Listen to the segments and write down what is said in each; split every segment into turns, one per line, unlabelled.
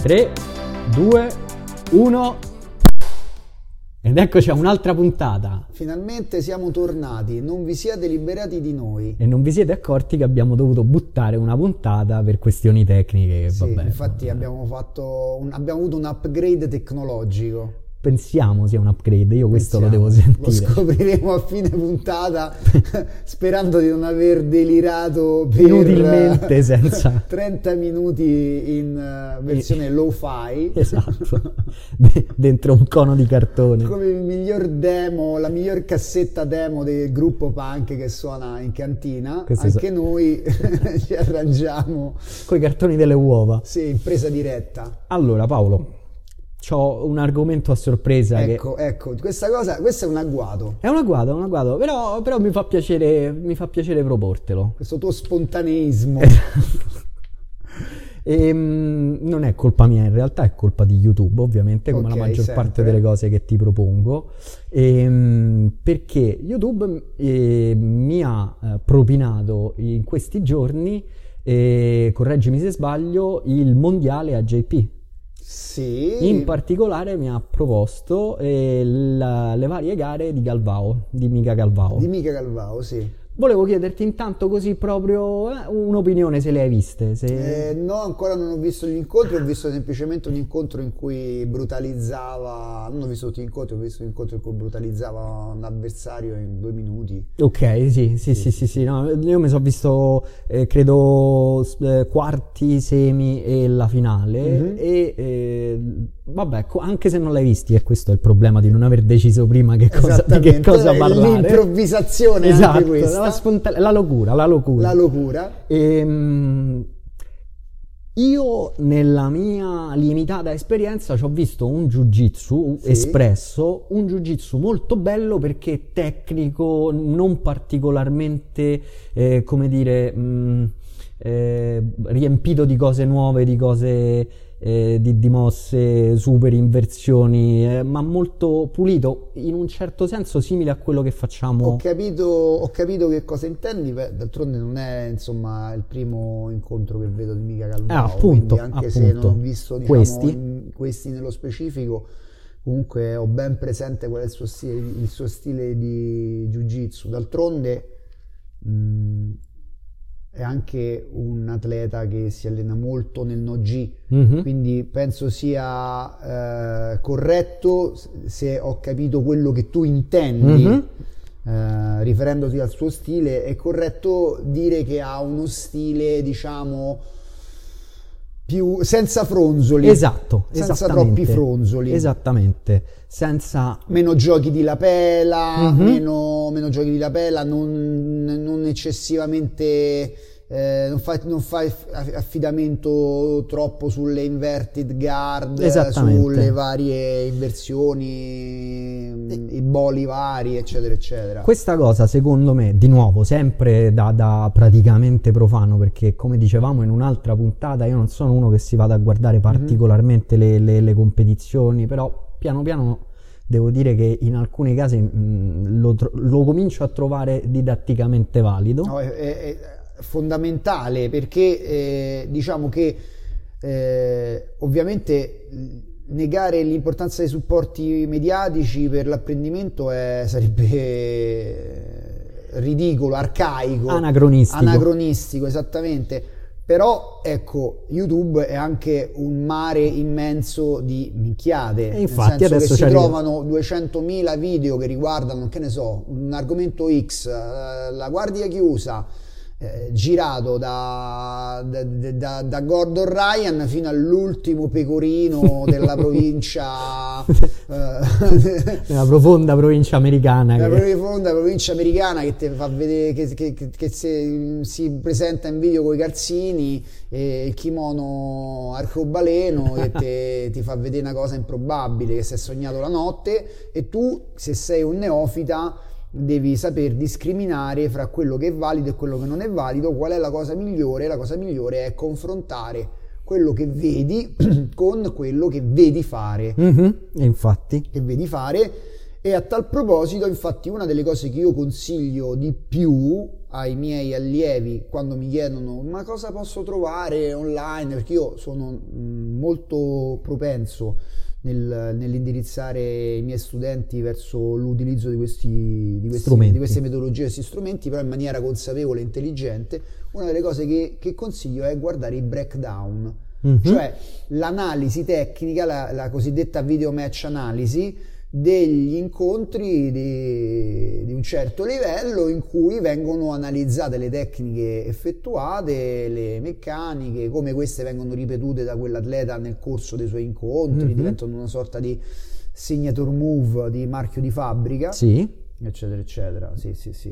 3, 2, 1. Ed eccoci a un'altra puntata.
Finalmente siamo tornati, non vi siete liberati di noi.
E non vi siete accorti che abbiamo dovuto buttare una puntata per questioni tecniche.
Sì,
vabbè,
infatti abbiamo, fatto un- abbiamo avuto un upgrade tecnologico.
Pensiamo sia un upgrade, io questo lo
Pensiamo.
devo sentire.
Lo scopriremo a fine puntata, sperando di non aver delirato per
Inutilmente, senza-
30 minuti in eh, versione low-fi.
Esatto, De- dentro un cono di cartone.
Come il miglior demo, la miglior cassetta demo del gruppo punk che suona in cantina,
Questo
anche
so-
noi ci arrangiamo,
Con i cartoni delle uova.
sì, in presa diretta.
Allora, Paolo, ho un argomento a sorpresa che
Ecco, ecco, questa cosa, questo è un agguato,
è un agguato, è un agguato, però, però mi fa piacere, mi fa piacere proportelo.
questo tuo spontaneismo.
Ehm, non è colpa mia, in realtà è colpa di YouTube, ovviamente, come
Ok,
la maggior
sempre.
parte delle cose che ti propongo. Ehm, perché YouTube eh, mi ha eh, propinato in questi giorni, eh, correggimi se sbaglio, il mondiale a JP.
Sì,
In particolare mi ha proposto eh, la- le varie gare di Galvao, di Mica Galvao.
di Mica Calvao, sì.
Volevo chiederti intanto così proprio eh, un'opinione se le hai viste. Se...
Eh, no, ancora non ho visto gli incontri, ho visto semplicemente un incontro in cui brutalizzava, non ho visto tutti gli incontri, ho visto un incontro in cui brutalizzava un avversario in due minuti.
Ok, sì, sì, sì, sì, sì, no, io mi sono visto, eh, credo, eh, quarti, semi e la finale
Mhm.
e eh, vabbè, anche se non l'hai visti, e questo è il problema di non aver deciso prima che cosa, di che cosa parlare.
l'improvvisazione
esatto,
anche questa,
la, sponta- la locura, la locura.
la locura.
Ehm, io nella mia limitata esperienza ci ho visto un jiu-jitsu
Sì.
espresso, un jiu-jitsu molto bello perché tecnico, non particolarmente, eh, come dire, mh, eh, riempito di cose nuove, di cose, eh, di, di mosse, super inversioni, eh, ma molto pulito, in un certo senso simile a quello che facciamo.
Ho capito, ho capito che cosa intendi, beh, d'altronde non è insomma il primo incontro che vedo di Mica Calvao,
Eh, appunto,
quindi anche se non
appunto.
ho visto diciamo,
Questi.
in- questi nello specifico, comunque ho ben presente qual è il suo stile, il suo stile di jiu-jitsu. D'altronde mh, è anche un atleta che si allena molto nel no-gi,
Mhm.
quindi penso sia eh, corretto se ho capito quello che tu intendi.
Mhm.
eh, riferendoti al suo stile, è corretto dire che ha uno stile, diciamo, più senza fronzoli,
Esatto,
senza troppi fronzoli,
Esattamente, senza...
meno giochi di lapela,
Mhm.
meno, meno giochi di lapela, non, non eccessivamente. Eh, non fai, non fai aff- affidamento troppo sulle inverted guard, sulle varie inversioni, i boli vari, eccetera, eccetera.
Questa cosa, secondo me, di nuovo, sempre da, da praticamente profano, perché come dicevamo in un'altra puntata, io non sono uno che si vada a guardare particolarmente le, le- le competizioni, però piano piano devo dire che in alcuni casi mh, lo, tro- lo comincio a trovare didatticamente valido.
No, è- è fondamentale perché eh, diciamo che eh, ovviamente negare l'importanza dei supporti mediatici per l'apprendimento è- sarebbe ridicolo, arcaico,
Anacronistico.
anacronistico, esattamente. Però ecco, YouTube è anche un mare immenso di minchiate.
E infatti
nel senso
adesso
che si trovano 200.000 video che riguardano, che ne so, un argomento X, eh, la guardia chiusa, eh, girato da, da- da- da Gordon Ryan fino all'ultimo pecorino della provincia, eh,
Nella profonda provincia americana.
la
che-
profonda provincia americana che ti fa vedere che, che- che- che se- si presenta in video con i calzini e il kimono arcobaleno e te- ti fa vedere una cosa improbabile che si è sognato la notte e tu se sei un neofita devi saper discriminare fra quello che è valido e quello che non è valido qual è la cosa migliore la cosa migliore è confrontare quello che vedi con quello che vedi fare
Mhm, e infatti.
che vedi fare E a tal proposito, infatti, una delle cose che io consiglio di più ai miei allievi quando mi chiedono ma cosa posso trovare online, perché io sono mm, molto propenso nel, nell'indirizzare i miei studenti verso l'utilizzo di, questi, di, questi, di queste metodologie, questi strumenti, però in maniera consapevole e intelligente, una delle cose che, che consiglio è guardare i breakdown, mm-hmm. cioè l'analisi tecnica, la, la cosiddetta video match analisi, degli incontri di, di, un certo livello in cui vengono analizzate le tecniche effettuate, le meccaniche, come queste vengono ripetute da quell'atleta nel corso dei suoi incontri, mm-hmm. diventano una sorta di signature move di marchio di fabbrica,
sì.
eccetera, eccetera. Sì, sì, sì.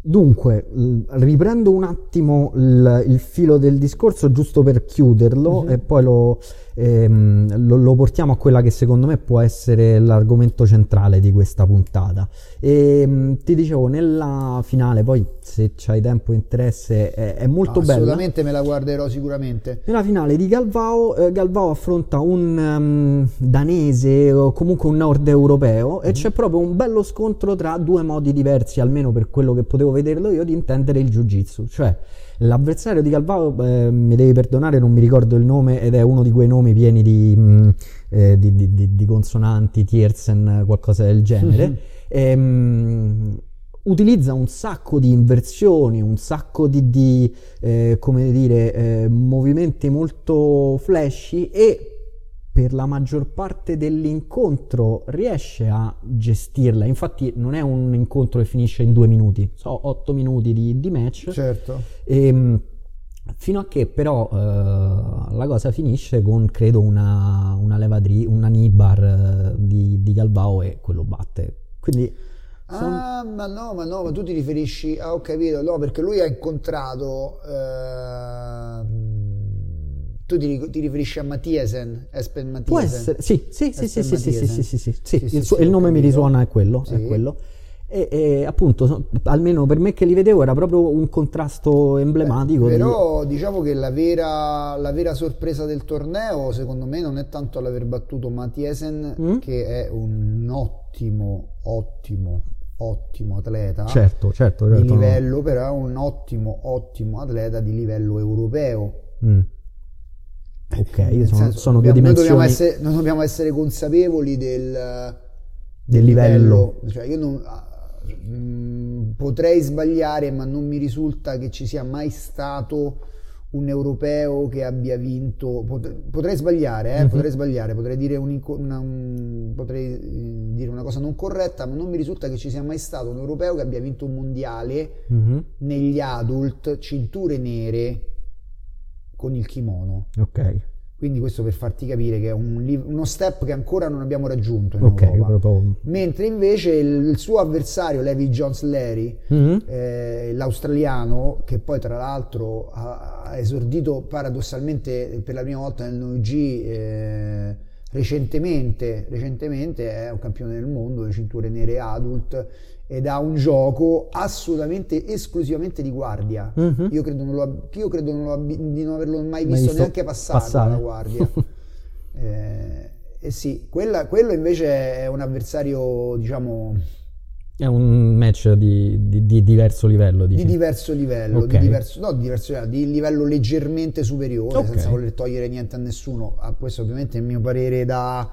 Dunque, riprendo un attimo il, il, filo del discorso giusto per chiuderlo mm-hmm. e poi lo, ehm, lo, lo, portiamo a quella che secondo me può essere l'argomento centrale di questa puntata. E, ehm, ti dicevo, nella finale, poi se c'hai tempo e interesse, è, è molto
bella.
Assolutamente
me la guarderò sicuramente.
Nella finale di Galvao, eh, Galvao affronta un um, danese o comunque un nord europeo mm-hmm. e mhm. c'è proprio un bello scontro tra due modi diversi, almeno per quello che potevo vederlo io, di intendere il jiu-jitsu. Cioè, L'avversario di Calvao, eh, mi devi perdonare, non mi ricordo il nome ed è uno di quei nomi pieni di, mh, mm, eh, di, di, di consonanti, Tiersen, qualcosa del genere. Mm-hmm. E, mh, utilizza un sacco di inversioni, un sacco di, di eh, come dire, eh, movimenti molto flashy e per la maggior parte dell'incontro riesce a gestirla. Infatti, non è un incontro che finisce in due minuti, so, otto minuti di, di match.
Certo.
E, ehm, fino a che però uh, la cosa finisce con credo una, una levadri, una Nibar uh, di, di Galbao e quello batte. Quindi.
Son... Ah, ma no, ma no, ma tu ti riferisci. Ah, ho capito, no, perché lui ha incontrato. Uh tu ti, ti, riferisci a Mattiesen, Espen Mattiesen?
Può essere, sì, sì, sì, sì, sì, sì, sì, sì, sì, sì, il, suo, il nome mi risuona, è quello, è quello. E, e, appunto, almeno per me che li vedevo, era proprio un contrasto emblematico.
Beh, però di... diciamo che la vera, la vera, sorpresa del torneo, secondo me, non è tanto l'aver battuto Mattiesen, mm? che è un ottimo, ottimo, ottimo atleta.
Certo, certo. certo
di livello, no. però è un ottimo, ottimo atleta di livello europeo.
Mm Ok, io sono, senso, sono due dimensioni.
Dobbiamo essere, non dobbiamo essere consapevoli del,
del, livello.
livello. Cioè, io non, mh, mm, potrei sbagliare, ma non mi risulta che ci sia mai stato un europeo che abbia vinto. Potrei sbagliare, eh, mm-hmm. potrei sbagliare, potrei dire, un, una, un, potrei eh, dire, una, cosa non corretta, ma non mi risulta che ci sia mai stato un europeo che abbia vinto un mondiale mm-hmm. negli adult, cinture nere con il kimono.
Ok.
Quindi questo per farti capire che è un, uno step che ancora non abbiamo raggiunto in
okay,
proprio... Mentre invece il, il, suo avversario, Levi Jones Larry, mm-hmm. eh, l'australiano, che poi tra l'altro ha, ha, esordito paradossalmente per la prima volta nel NOG eh, recentemente, recentemente, è un campione del mondo, le cinture nere adult, ed ha un gioco assolutamente esclusivamente di guardia. Mm-hmm. Io credo, non lo, io credo non lo, di non averlo mai visto, visto neanche passare, passare. la guardia. eh, eh, sì, quella, quello invece è un avversario, diciamo...
È un match di, di, di diverso livello.
Diciamo. Di diverso livello, okay. di diverso, no, di diverso livello, di livello leggermente superiore, okay. senza voler togliere niente a nessuno. Ah, questo ovviamente è il mio parere da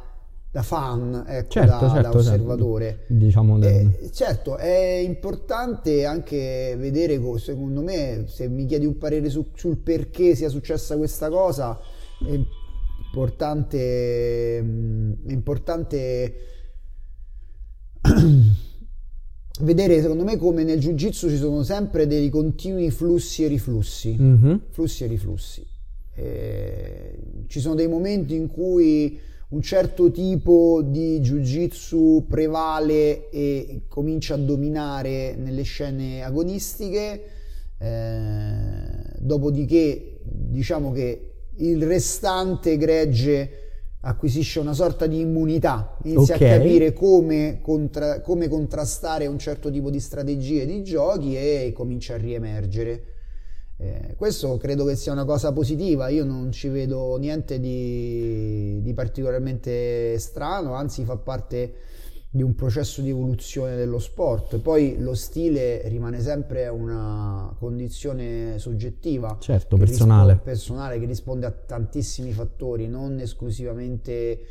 da fan, ecco, certo, da, certo, da, certo. osservatore.
Certo. Diciamo
eh, certo, è importante anche vedere, secondo me, se mi chiedi un parere su, sul perché sia successa questa cosa, è importante, mm, è importante vedere, secondo me, come nel jiu-jitsu ci sono sempre dei continui flussi e riflussi. Mm-hmm. Flussi e riflussi. Eh, ci sono dei momenti in cui un certo tipo di jiu-jitsu prevale e comincia a dominare nelle scene agonistiche, eh, dopodiché diciamo che il restante gregge acquisisce una sorta di immunità, inizia okay. a capire come, contra- come contrastare un certo tipo di strategie, di giochi e comincia a riemergere. Eh, questo credo che sia una cosa positiva, io non ci vedo niente di, di particolarmente strano, anzi fa parte di un processo di evoluzione dello sport. Poi lo stile rimane sempre una condizione soggettiva.
Certo, personale.
Risponde, personale che risponde a tantissimi fattori, non esclusivamente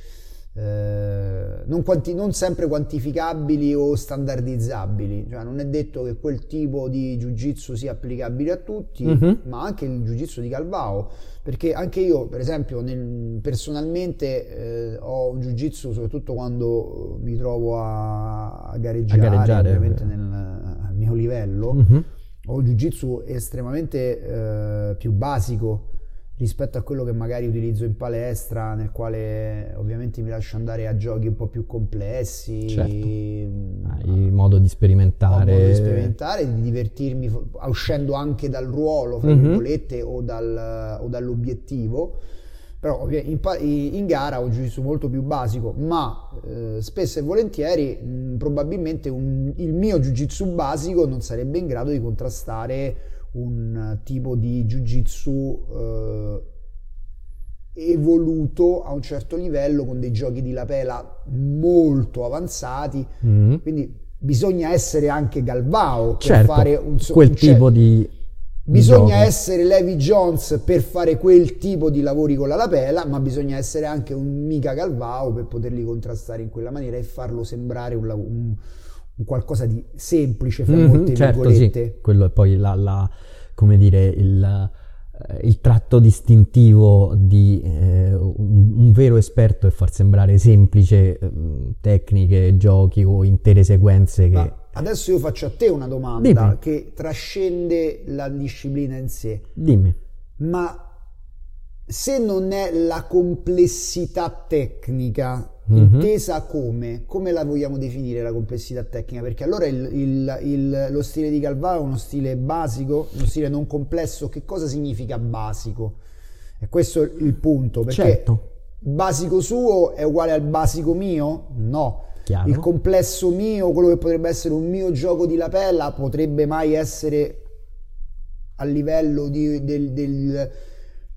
eh, non, quanti, non, sempre quantificabili o standardizzabili, cioè non è detto che quel tipo di jiu-jitsu sia applicabile a tutti, mm-hmm. ma anche il jiu-jitsu di Calvao, perché anche io per esempio nel, personalmente eh, ho un jiu-jitsu soprattutto quando mi trovo a, a gareggiare, a gareggiare ovviamente nel, al mio livello, mm-hmm. ho un jiu-jitsu estremamente eh, più basico rispetto a quello che magari utilizzo in palestra, nel quale ovviamente mi lascio andare a giochi un po' più complessi.
Certo. Hai modo di sperimentare.
modo di sperimentare, di divertirmi uscendo anche dal ruolo, fra mm-hmm. o, dal, o, dall'obiettivo. Però in, in gara ho un giudizio molto più basico, ma eh, spesso e volentieri mh, probabilmente un, il mio jiu-jitsu basico non sarebbe in grado di contrastare un tipo di jiu-jitsu eh, evoluto a un certo livello con dei giochi di lapela molto avanzati mm-hmm. quindi bisogna essere anche Galvao per
certo,
fare un,
quel un, tipo di
bisogna di essere Levi Jones per fare quel tipo di lavori con la lapela ma bisogna essere anche un mica Galvao per poterli contrastare in quella maniera e farlo sembrare un un qualcosa di semplice, fra mm-hmm, molte certo, virgolette.
Sì. Quello è poi la, la come dire, il, eh, il tratto distintivo di eh, un, un, vero esperto è far sembrare semplice eh, tecniche, giochi o intere sequenze che... Ma
adesso io faccio a te una domanda Dimmi. che trascende la disciplina in sé.
Dimmi.
Ma se non è la complessità tecnica mm-hmm. intesa come? Come la vogliamo definire la complessità tecnica? Perché allora il, il, il, lo stile di Calvaro è uno stile basico, uno stile non complesso. Che cosa significa basico? E questo è il punto, perché
certo.
basico suo è uguale al basico mio? No.
Chiaro.
Il complesso mio, quello che potrebbe essere un mio gioco di lapella, potrebbe mai essere a livello di, del, del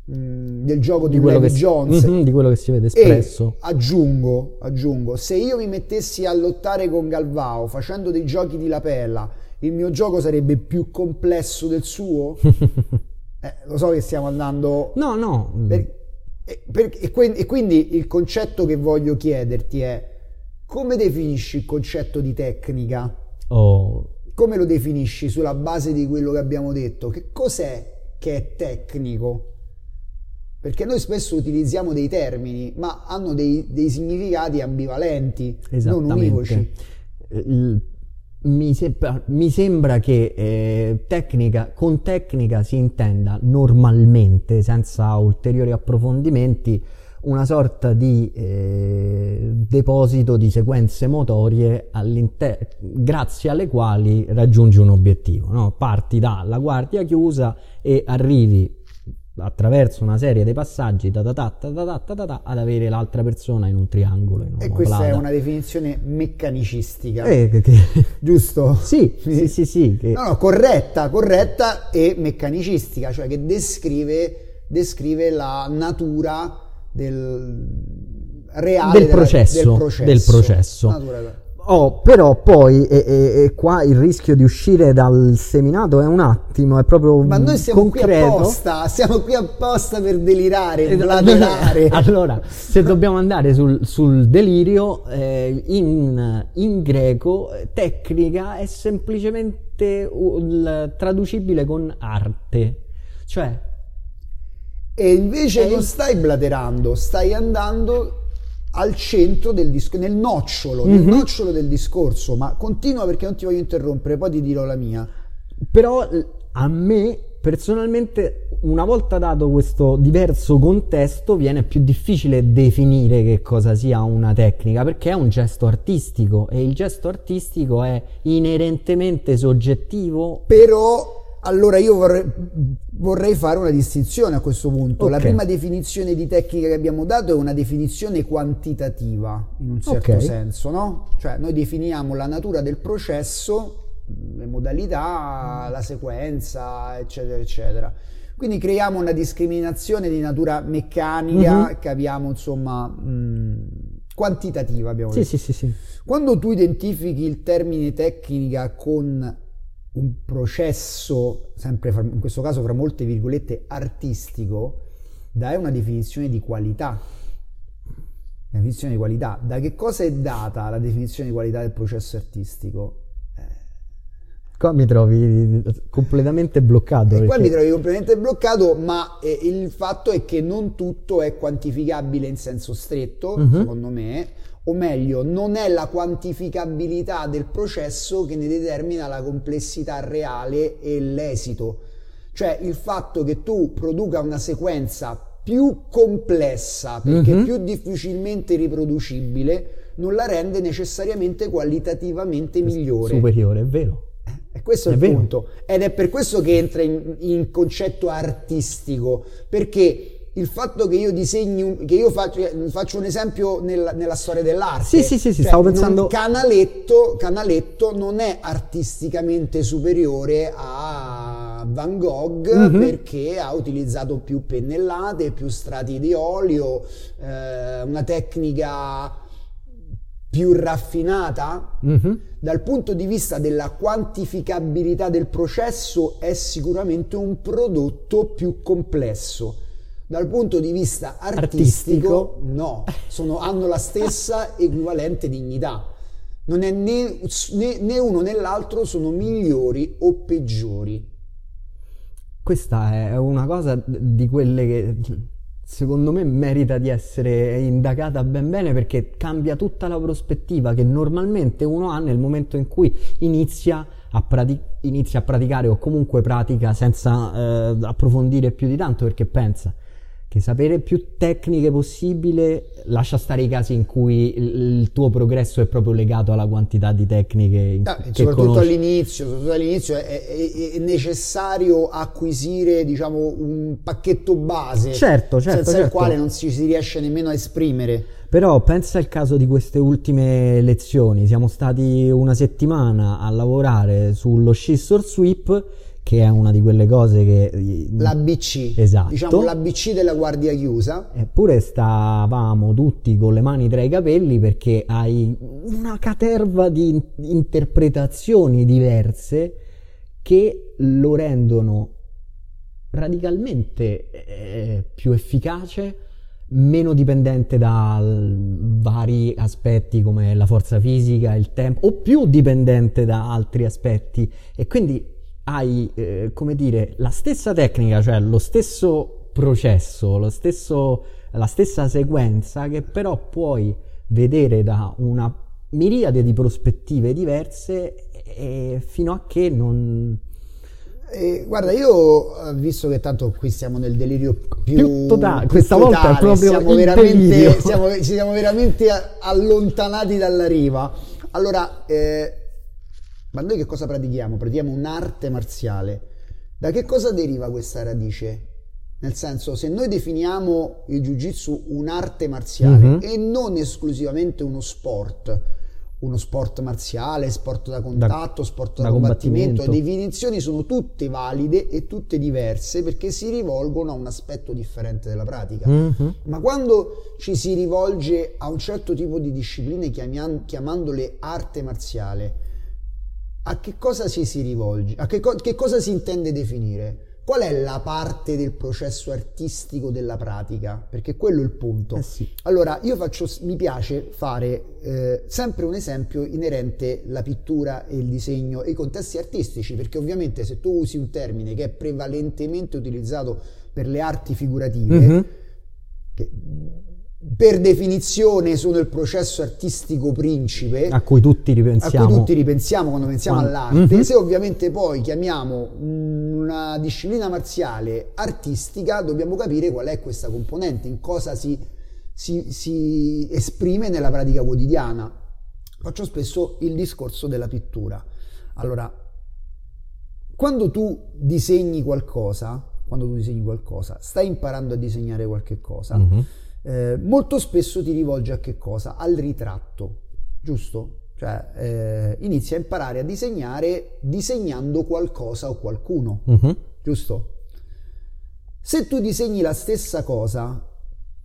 del gioco di, di Levi Jones.
Mm-hmm, di quello che si vede espresso.
e aggiungo, aggiungo se io mi mettessi a lottare con Galvao facendo dei giochi di lapella il mio gioco sarebbe più complesso del suo? Eh, lo so che stiamo andando
no no.
per, e, per, e, e quindi il concetto che voglio chiederti è come definisci il concetto di tecnica?
Oh.
come lo definisci sulla base di quello che abbiamo detto? Che cos'è che è tecnico perché noi spesso utilizziamo dei termini, ma hanno dei, dei significati ambivalenti, non univoci.
Il, mi, sembra, mi, sembra che eh, tecnica, con tecnica si intenda normalmente, senza ulteriori approfondimenti, una sorta di eh, deposito di sequenze motorie grazie alle quali raggiungi un obiettivo. No? Parti dalla guardia chiusa e arrivi attraverso una serie di passaggi da da da ad avere l'altra persona in un triangolo. In
e questa è una definizione meccanicistica,
eh, che, che...
giusto?
Sì, sì, sì, sì che...
no, no, corretta, corretta e meccanicistica, cioè che descrive, descrive la natura del reale
del processo. Della, del processo. Del processo. Oh, però poi e, e, e, qua il rischio di uscire dal seminato è un attimo, è proprio
Ma noi siamo
concreto.
qui apposta, siamo qui apposta per delirare, bladerare.
allora, se dobbiamo andare sul, sul delirio, eh, in, in, greco tecnica è semplicemente uh, traducibile con arte, cioè...
E invece non stai bladerando, stai andando al centro del discorso, nel nocciolo, mm-hmm. nel mhm. nocciolo del discorso, ma continua perché non ti voglio interrompere, poi ti dirò la mia.
Però a me personalmente, una volta dato questo diverso contesto, viene più difficile definire che cosa sia una tecnica, perché è un gesto artistico e il gesto artistico è inerentemente soggettivo.
Però allora io vorrei, vorrei, fare una distinzione a questo punto. Okay. La prima definizione di tecnica che abbiamo dato è una definizione quantitativa, in un certo okay. senso, no? Cioè noi definiamo la natura del processo, le modalità, la sequenza, eccetera, eccetera. Quindi creiamo una discriminazione di natura meccanica, mm-hmm. capiamo insomma mh, quantitativa abbiamo
Sì,
detto.
sì, sì, sì.
Quando tu identifichi il termine tecnica con un processo, sempre fra- in questo caso fra molte virgolette, artistico, dai una definizione di qualità. Una definizione di qualità. Da che cosa è data la definizione di qualità del processo artistico?
Qua mi trovi completamente bloccato.
E qua
perché-
mi trovi completamente bloccato, ma eh, il fatto è che non tutto è quantificabile in senso stretto,
Mhm.
secondo me, o meglio, non è la quantificabilità del processo che ne determina la complessità reale e l'esito. Cioè il fatto che tu produca una sequenza più complessa, perché
Mhm.
più difficilmente riproducibile, non la rende necessariamente qualitativamente migliore.
superiore, è vero.
E questo è,
È
il
vero.
punto. Ed è per questo che entra in, in concetto artistico, perché il fatto che io disegni, che io faccio, faccio un esempio nella, nella storia dell'arte.
Sì, sì, sì, sì,
Cioè,
stavo pensando-
Canaletto, Canaletto non è artisticamente superiore a Van Gogh
Mhm.
perché ha utilizzato più pennellate, più strati di olio, eh, una tecnica più raffinata.
Mhm.
Dal punto di vista della quantificabilità del processo è sicuramente un prodotto più complesso. Dal punto di vista artistico,
Artistico.
no, sono- hanno la stessa equivalente dignità. Non è né, né- né uno né l'altro sono migliori o peggiori.
Questa è una cosa di quelle che secondo me merita di essere indagata ben bene perché cambia tutta la prospettiva che normalmente uno ha nel momento in cui inizia a, prati- inizia a praticare o comunque pratica senza eh, approfondire più di tanto perché pensa che sapere più tecniche possibile lascia stare i casi in cui il, il tuo progresso è proprio legato alla quantità di tecniche in-
Ah,
che
soprattutto
conosci.
all'inizio, soprattutto all'inizio è, è- è necessario acquisire diciamo, un pacchetto base
Certo, certo,
senza il
certo.
quale non ci si riesce nemmeno a esprimere.
Però pensa al caso di queste ultime lezioni, siamo stati una settimana a lavorare sullo scissor sweep, che è una di quelle cose che...
L'ABC,
Esatto.
diciamo l'ABC della guardia chiusa.
Eppure stavamo tutti con le mani tra i capelli perché hai una caterva di in- interpretazioni diverse che lo rendono radicalmente eh, più efficace, meno dipendente da vari aspetti come la forza fisica, il tempo, o più dipendente da altri aspetti. E quindi hai, eh, come dire, la stessa tecnica, cioè lo stesso processo, lo stesso, la stessa sequenza che però puoi vedere da una miriade di prospettive diverse e fino a che non...
E, guarda, io eh, visto che tanto qui siamo nel delirio più,
Più tota-
più
questa volta è
totale,
proprio
siamo veramente, siamo, ci siamo veramente allontanati dalla riva. Allora, eh, ma noi che cosa pratichiamo? Pratichiamo un'arte marziale. Da che cosa deriva questa radice? Nel senso, se noi definiamo il jiu-jitsu un'arte marziale
Mhm.
e non esclusivamente uno sport, uno sport marziale, sport da contatto, sport da,
da
combattimento,
combattimento.
le definizioni sono tutte valide e tutte diverse perché si rivolgono a un aspetto differente della pratica.
Mhm.
Ma quando ci si rivolge a un certo tipo di discipline chiamian- chiamandole arte marziale, a che cosa ci si rivolge? A che, co- che cosa si intende definire? Qual è la parte del processo artistico della pratica? Perché quello è il punto.
Eh sì.
Allora, io faccio, mi piace fare eh, sempre un esempio inerente alla pittura e il disegno e i contesti artistici, perché ovviamente se tu usi un termine che è prevalentemente utilizzato per le arti figurative,
Mhm.
che per definizione sono il processo artistico principe,
A cui tutti
a
ripensiamo.
cui tutti ripensiamo quando pensiamo
Quando-
all'arte,
Mhm.
se ovviamente poi chiamiamo una disciplina marziale artistica, dobbiamo capire qual è questa componente, in cosa si, si- si esprime nella pratica quotidiana. Faccio spesso il discorso della pittura. Allora, quando tu disegni qualcosa, quando tu disegni qualcosa, stai imparando a disegnare qualche cosa,
Mhm.
Eh, molto spesso ti rivolgi a che cosa? Al ritratto, giusto? Cioè, eh, inizi a imparare a disegnare disegnando qualcosa o qualcuno,
Mhm.
giusto? Se tu disegni la stessa cosa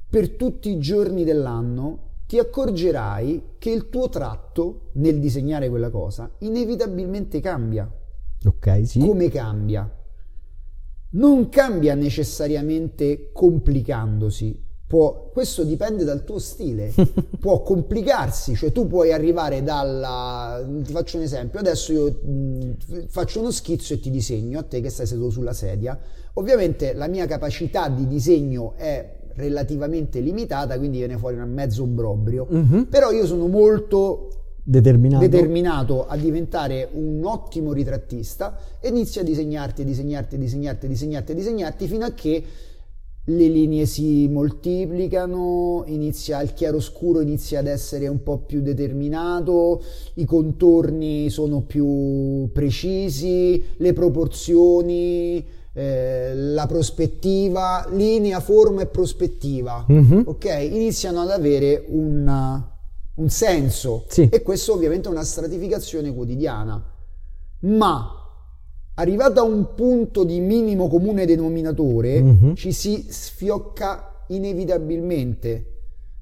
per tutti i giorni dell'anno, ti accorgerai che il tuo tratto nel disegnare quella cosa inevitabilmente cambia.
Ok, sì.
Come cambia? Non cambia necessariamente complicandosi, Può, questo dipende dal tuo stile, può complicarsi, cioè tu puoi arrivare dalla... ti faccio un esempio, adesso io mh, faccio uno schizzo e ti disegno a te che stai seduto sulla sedia, ovviamente la mia capacità di disegno è relativamente limitata, quindi viene fuori un mezzo obbrobrio, mm-hmm. però io sono molto
determinato.
determinato. a diventare un ottimo ritrattista e inizio a disegnarti, disegnarti, a disegnarti, disegnarti, disegnarti fino a che le linee si moltiplicano, inizia il chiaroscuro inizia ad essere un po' più determinato, i contorni sono più precisi, le proporzioni, eh, la prospettiva, linea, forma e prospettiva, mm-hmm. ok? Iniziano ad avere un, un senso
sì.
e questo ovviamente è una stratificazione quotidiana. Ma arrivato a un punto di minimo comune denominatore, mm-hmm. ci si sfiocca inevitabilmente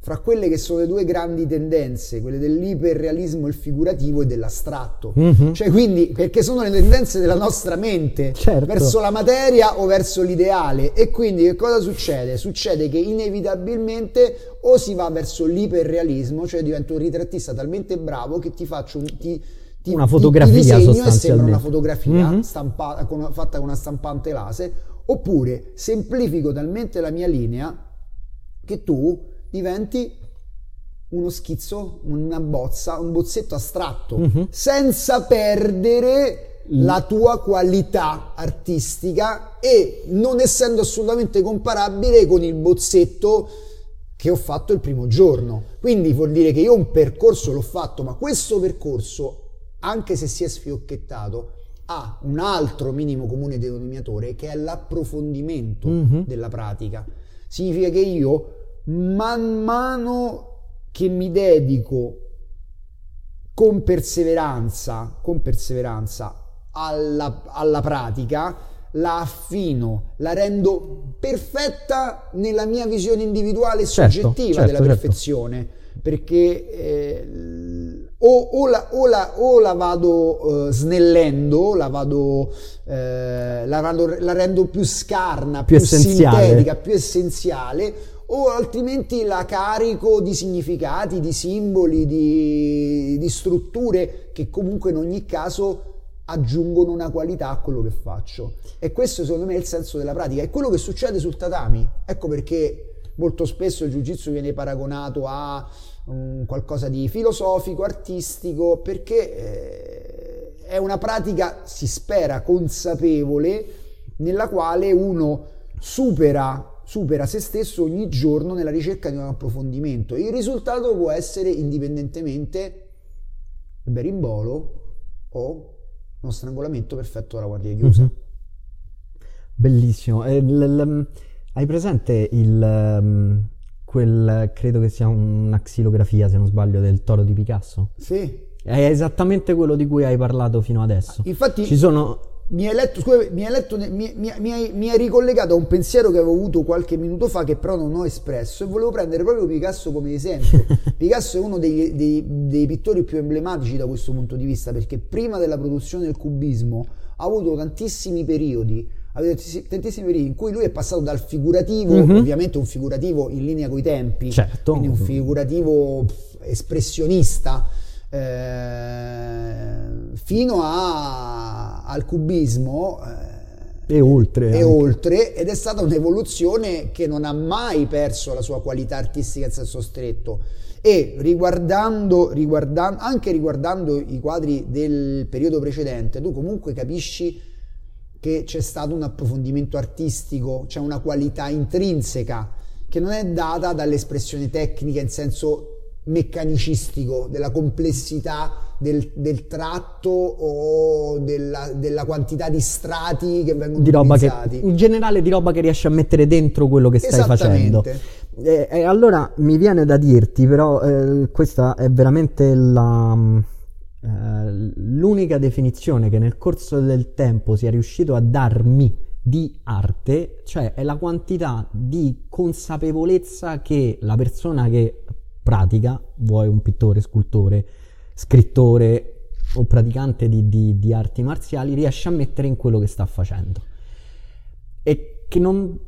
fra quelle che sono le due grandi tendenze, quelle dell'iperrealismo il figurativo e dell'astratto. Mm-hmm. Cioè, quindi, perché sono le tendenze della nostra mente
certo.
verso la materia o verso l'ideale. E quindi che cosa succede? Succede che inevitabilmente o si va verso l'iperrealismo, cioè divento un ritrattista talmente bravo che ti faccio un, ti, ti,
una fotografia
ti, ti
sostanzialmente.
sembra una fotografia mm-hmm. stampa, con, fatta con una stampante laser, oppure semplifico talmente la mia linea che tu diventi uno schizzo, una bozza, un bozzetto astratto, mm-hmm. senza perdere la tua qualità artistica e non essendo assolutamente comparabile con il bozzetto che ho fatto il primo giorno. Quindi vuol dire che io un percorso l'ho fatto, ma questo percorso anche se si è sfiocchettato, ha un altro minimo comune denominatore che è l'approfondimento mm-hmm. della pratica. Significa che io man mano che mi dedico con perseveranza, con perseveranza alla, alla pratica, la affino, la rendo perfetta nella mia visione individuale e certo, soggettiva certo, della certo. Perché eh, o, o, la, o, la, o la, vado uh, snellendo, la, vado, eh, la, vado, la, rendo più scarna, più, più sintetica, più essenziale, o altrimenti la carico di significati, di simboli, di, di strutture che comunque in ogni caso aggiungono una qualità a quello che faccio. E questo secondo me è il senso della pratica. È quello che succede sul tatami. Ecco perché molto spesso il jiu-jitsu viene paragonato a um, qualcosa di filosofico, artistico, perché eh, è una pratica, si spera, consapevole, nella quale uno supera supera se stesso ogni giorno nella ricerca di un approfondimento. Il risultato può essere indipendentemente il berimbolo o uno strangolamento perfetto dalla guardia chiusa. Mm-hmm.
Bellissimo. Eh, l- l- hai presente il, um, quel, credo che sia una xilografia, se non sbaglio, del toro di Picasso?
Sì.
È esattamente quello di cui hai parlato fino adesso.
Infatti,
ci sono
mi hai, letto, scusa, mi, hai letto, mi, mi, mi, hai, mi, hai, ricollegato a un pensiero che avevo avuto qualche minuto fa che però non ho espresso e volevo prendere proprio Picasso come esempio. Picasso è uno dei, dei, dei, pittori più emblematici da questo punto di vista perché prima della produzione del cubismo ha avuto tantissimi periodi aveva tantissimi periodi in cui lui è passato dal figurativo, mm-hmm. ovviamente un figurativo in linea coi tempi,
certo.
quindi un figurativo espressionista, eh, fino a, al cubismo.
Eh, e oltre.
E oltre, ed è stata un'evoluzione che non ha mai perso la sua qualità artistica in senso stretto. E riguardando, riguardando, anche riguardando i quadri del periodo precedente, tu comunque capisci che c'è stato un approfondimento artistico, c'è una qualità intrinseca che non è data dall'espressione tecnica in senso meccanicistico, della complessità del, del tratto o della, della, quantità di strati che vengono
di roba
utilizzati.
Che, in generale di roba che riesci a mettere dentro quello che stai facendo. E, e allora mi viene da dirti, però eh, questa è veramente la eh, l'unica definizione che nel corso del tempo sia riuscito a darmi di arte, cioè è la quantità di consapevolezza che la persona che pratica, vuoi un pittore, scultore, scrittore o praticante di, di, di arti marziali, riesce a mettere in quello che sta facendo. E che non,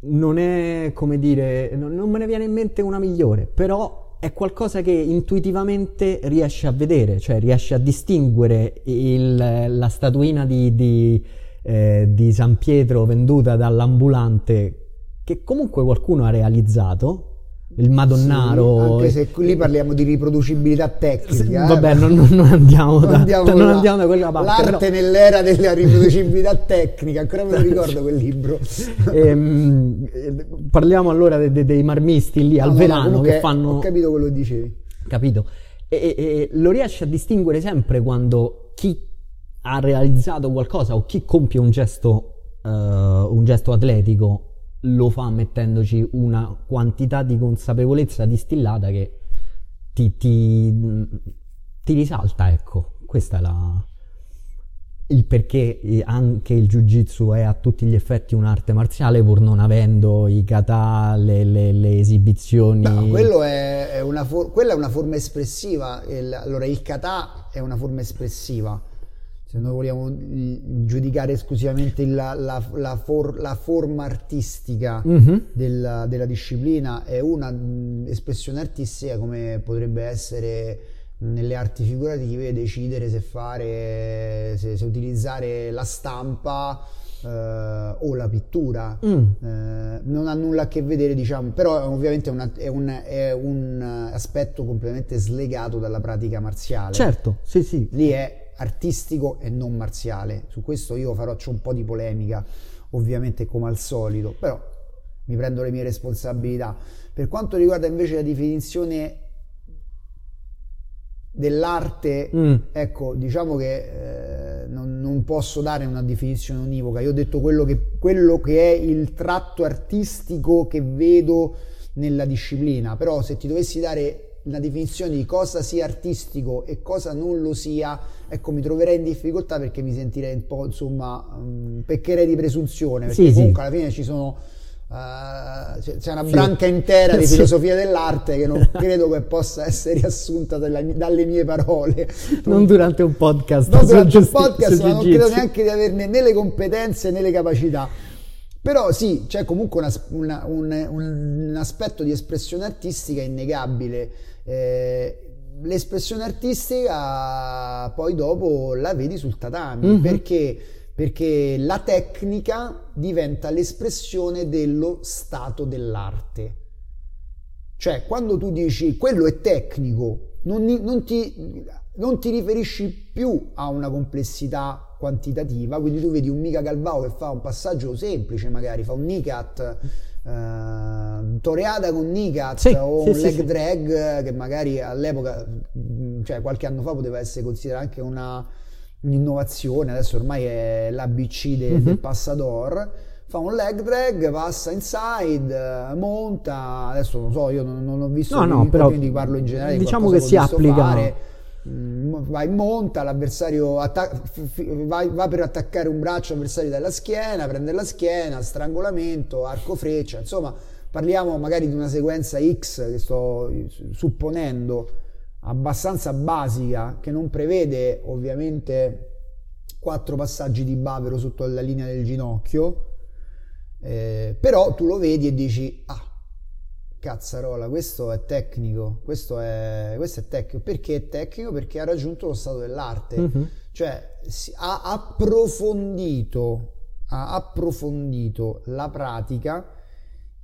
non è, come dire, non, non me ne viene in mente una migliore, però è qualcosa che intuitivamente riesce a vedere, cioè riesce a distinguere il, la statuina di, di, eh, di San Pietro venduta dall'ambulante che comunque qualcuno ha realizzato il Madonnaro.
Sì, anche se lì parliamo di riproducibilità tecnica.
Eh, vabbè, non, non, andiamo da, andiamo non andiamo da quella parte.
L'arte però... nell'era della riproducibilità tecnica, ancora me lo ricordo quel libro.
ehm, parliamo allora de, de, dei marmisti lì no, al no, verano che fanno...
Ho capito quello che dicevi.
Capito. E, e, e lo riesci a distinguere sempre quando chi ha realizzato qualcosa o chi compie un gesto, uh, un gesto atletico lo fa mettendoci una quantità di consapevolezza distillata che ti, ti, ti risalta, ecco. Questo è la, il perché anche il jiu-jitsu è a tutti gli effetti un'arte marziale pur non avendo i kata, le, le, le esibizioni.
No, è, è for- quella è una forma espressiva. Il, allora, il kata è una forma espressiva se noi vogliamo giudicare esclusivamente la, la, la, for, la forma artistica mm-hmm. della, della, disciplina, è una espressione artistica come potrebbe essere nelle arti figurative decidere se fare, se, se utilizzare la stampa eh, o la pittura. Mm. Eh, non ha nulla a che vedere, diciamo, però ovviamente è, una, è, un, è un aspetto completamente slegato dalla pratica marziale.
Certo, sì, sì.
Lì è artistico e non marziale. Su questo io farò un po' di polemica, ovviamente come al solito, però mi prendo le mie responsabilità. Per quanto riguarda invece la definizione dell'arte, mm. ecco, diciamo che eh, non, non, posso dare una definizione univoca. Io ho detto quello che, quello che è il tratto artistico che vedo nella disciplina, però se ti dovessi dare la definizione di cosa sia artistico e cosa non lo sia, ecco, mi troverei in difficoltà perché mi sentirei un po', insomma, um, peccherei di presunzione, perché sì, comunque sì. alla fine ci sono... Uh, c'è una branca intera di filosofia dell'arte che non credo che possa essere riassunta dalla, dalle mie parole.
Non durante un podcast.
Non durante un podcast, ma non credo neanche di averne né le competenze né le capacità. Però sì, c'è comunque una, una, un, un, aspetto di espressione artistica innegabile eh, l'espressione artistica poi dopo la vedi sul tatami mm-hmm. perché, perché la tecnica diventa l'espressione dello stato dell'arte. Cioè, quando tu dici quello è tecnico, non, non, ti, non ti riferisci più a una complessità quantitativa, quindi tu vedi un Mika Calvao che fa un passaggio semplice, magari fa un Nicat uh, toreata con Nikat sì, o sì, un leg sì, drag che magari all'epoca, cioè qualche anno fa poteva essere considerata anche una, un'innovazione, adesso ormai è l'ABC de, mm-hmm. del passador fa un leg drag, passa inside, monta, adesso non so, io non, non ho visto
no, no, però,
quindi parlo in generale.
Diciamo che si applica. Fare
Mm, va in monta, l'avversario atta- va, va, per attaccare un braccio avversario dalla schiena, prende la schiena, strangolamento, arco freccia, insomma parliamo magari di una sequenza X che sto supponendo abbastanza basica che non prevede ovviamente quattro passaggi di bavero sotto la linea del ginocchio eh, però tu lo vedi e dici ah cazzarola, questo è tecnico, questo è, questo è tecnico. Perché è tecnico? Perché ha raggiunto lo stato dell'arte, mm-hmm. cioè ha approfondito, ha approfondito la pratica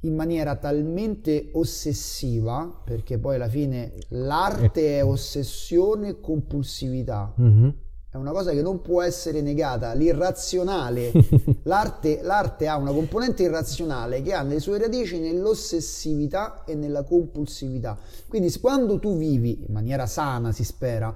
in maniera talmente ossessiva, perché poi alla fine l'arte è ossessione e compulsività. Mm-hmm è una cosa che non può essere negata, l'irrazionale, l'arte, l'arte, ha una componente irrazionale che ha le sue radici nell'ossessività e nella compulsività. Quindi quando tu vivi, in maniera sana si spera,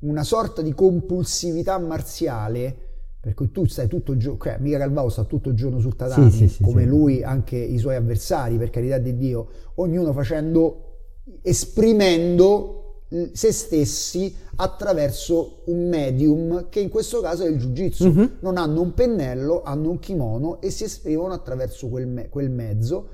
una sorta di compulsività marziale, per cui tu stai tutto il giorno, cioè mica Calvao sta tutto il giorno sul tatami, sì, sì, come sì, lui anche i suoi avversari, per carità di Dio, ognuno facendo, esprimendo se stessi attraverso un medium che in questo caso è il jiu-jitsu. Mm-hmm. Non hanno un pennello, hanno un kimono e si esprimono attraverso quel, me- quel mezzo,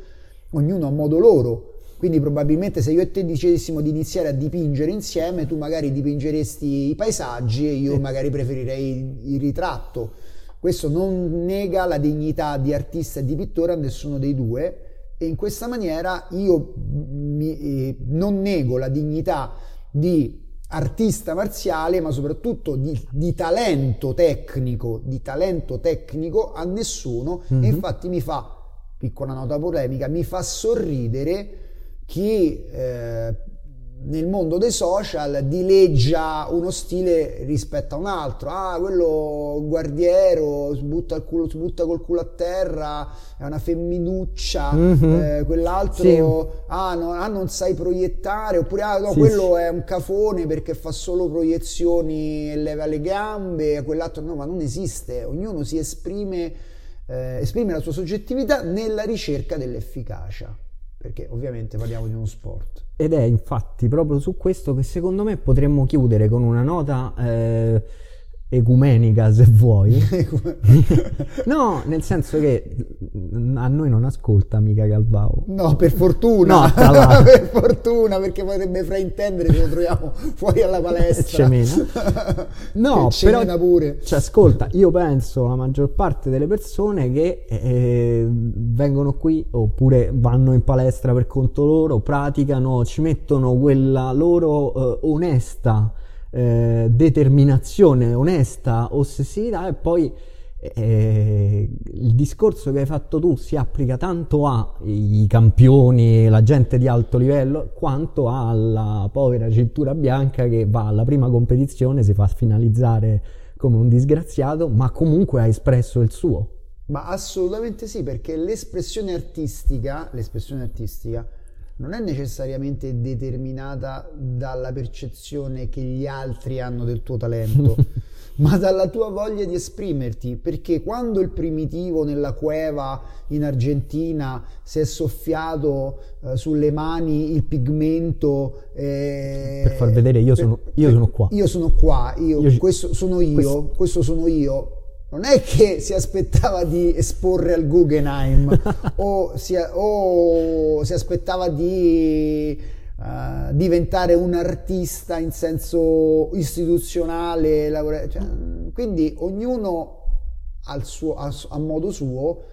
ognuno a modo loro. Quindi probabilmente se io e te dicessimo di iniziare a dipingere insieme, tu magari dipingeresti i paesaggi e io magari preferirei il ritratto. Questo non nega la dignità di artista e di pittore a nessuno dei due e in questa maniera io mi, eh, non nego la dignità di artista marziale, ma soprattutto di, di, talento tecnico, di talento tecnico a nessuno. Mm-hmm. E mhm. infatti mi fa, piccola nota polemica, mi fa sorridere chi eh, nel mondo dei social dileggia uno stile rispetto a un altro. Ah, quello guardiero si butta, culo, si butta col culo a terra, è una femminuccia, mm-hmm. eh, quell'altro sì. ah, no, ah, non sai proiettare, oppure ah, no, sì, quello sì. è un cafone perché fa solo proiezioni e leva le gambe, quell'altro no, ma non esiste, ognuno si esprime, eh, esprime la sua soggettività nella ricerca dell'efficacia perché ovviamente parliamo di uno sport.
Ed è infatti proprio su questo che secondo me potremmo chiudere con una nota eh, ecumenica se vuoi. no, nel senso che a noi non ascolta mica Calvao.
No, per fortuna. No, per fortuna, perché potrebbe fraintendere se lo troviamo fuori alla palestra.
no, però pure. Cioè, ascolta, io penso la maggior parte delle persone che eh, vengono qui oppure vanno in palestra per conto loro, praticano, ci mettono quella loro eh, onesta eh, determinazione onesta, ossessività e poi eh, il discorso che hai fatto tu si applica tanto ai campioni, la gente di alto livello, quanto alla povera cintura bianca che va alla prima competizione, si fa finalizzare come un disgraziato, ma comunque ha espresso il suo.
Ma assolutamente sì, perché l'espressione artistica, l'espressione artistica non è necessariamente determinata dalla percezione che gli altri hanno del tuo talento, ma dalla tua voglia di esprimerti, perché quando il primitivo nella cueva in Argentina si è soffiato eh, sulle mani il pigmento
eh, per far vedere io sono, io sono qua.
Io sono qua, io, io questo sono io, questo, questo sono io non è che si aspettava di esporre al Guggenheim o, si, o, si, aspettava di uh, diventare un artista in senso istituzionale, cioè, quindi ognuno al suo, a, a, modo suo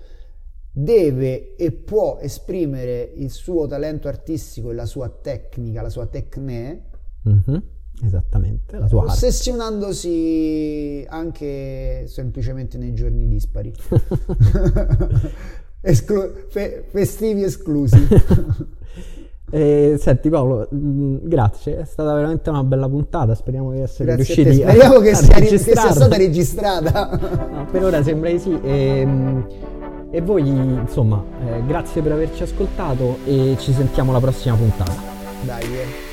deve e può esprimere il suo talento artistico e la sua tecnica, la sua tecne.
Mm-hmm Esattamente, la sua
Ossessionandosi anche semplicemente nei giorni dispari. Esclu- fe- festivi esclusi.
Eh, senti Paolo, mh, mm, grazie, è stata veramente una bella puntata, speriamo di essere grazie riusciti
a Speriamo che, sia, che sia stata registrata.
no, per ora sembra di sì. E, ehm, e voi, insomma, eh, grazie per averci ascoltato e ci sentiamo alla prossima puntata.
Dai. Eh.